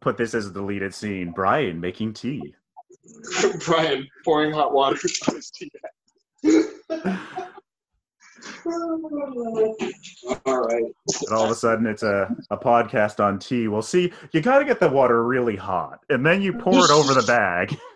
Put this as a deleted scene. Brian making tea. Brian pouring hot water on his tea. All right. And all of a sudden, it's a, a podcast on tea. Well, see, you got to get the water really hot, and then you pour it over the bag.